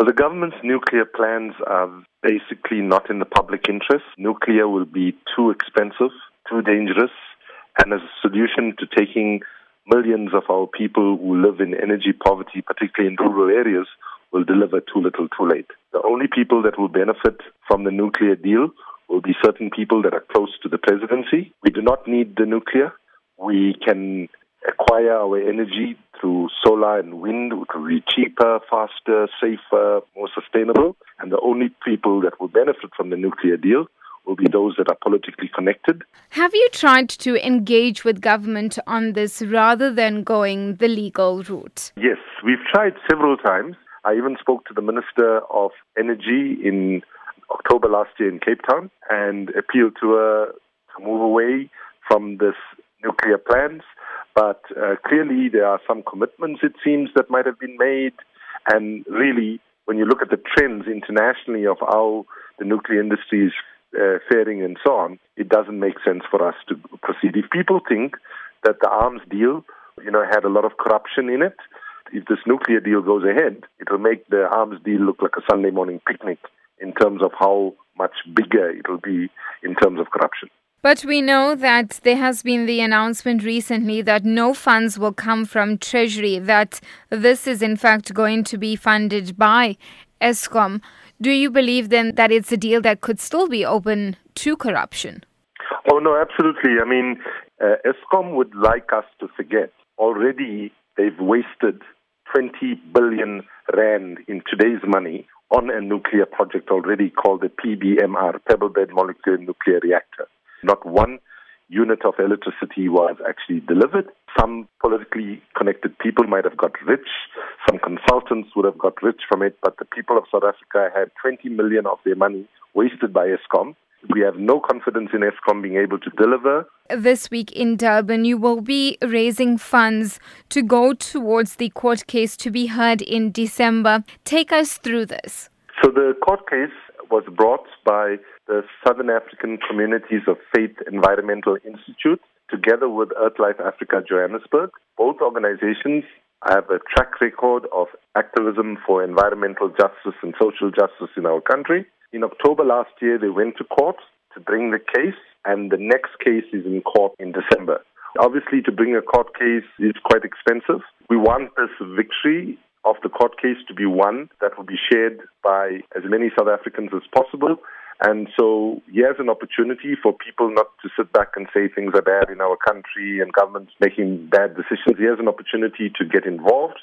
So the government's nuclear plans are basically not in the public interest. Nuclear will be too expensive, too dangerous, and as a solution to taking millions of our people who live in energy poverty, particularly in rural areas, will deliver too little too late. The only people that will benefit from the nuclear deal will be certain people that are close to the presidency. We do not need the nuclear. We can acquire our energy through solar and wind, which will be cheaper, faster, safer, more sustainable. And the only people that will benefit from the nuclear deal will be those that are politically connected. Have you tried to engage with government on this rather than going the legal route? Yes, we've tried several times. I even spoke to the Minister of Energy in October last year in Cape Town and appealed to her to move away from this nuclear plans. But uh, clearly, there are some commitments, it seems, that might have been made. And really, when you look at the trends internationally of how the nuclear industry is uh, faring and so on, it doesn't make sense for us to proceed. If people think that the arms deal, you know, had a lot of corruption in it, if this nuclear deal goes ahead, it will make the arms deal look like a Sunday morning picnic in terms of how much bigger it will be in terms of corruption. But we know that there has been the announcement recently that no funds will come from Treasury, that this is in fact going to be funded by Eskom. Do you believe then that it's a deal that could still be open to corruption? Oh, no, absolutely. I mean, uh, Eskom would like us to forget. Already they've wasted 20 billion rand in today's money on a nuclear project already called the PBMR, Pebble Bed Molecular Nuclear Reactor. Not one unit of electricity was actually delivered. Some politically connected people might have got rich. Some consultants would have got rich from it. But the people of South Africa had 20 million of their money wasted by Eskom. We have no confidence in Eskom being able to deliver. This week in Durban, you will be raising funds to go towards the court case to be heard in December. Take us through this. So, the court case was brought by the Southern African Communities of Faith Environmental Institute together with EarthLife Africa Johannesburg. Both organizations have a track record of activism for environmental justice and social justice in our country. In October last year, they went to court to bring the case, and the next case is in court in December. Obviously, to bring a court case is quite expensive. We want this victory of the court case to be one that will be shared by as many South Africans as possible. And so here's an opportunity for people not to sit back and say things are bad in our country and governments making bad decisions. Here's an opportunity to get involved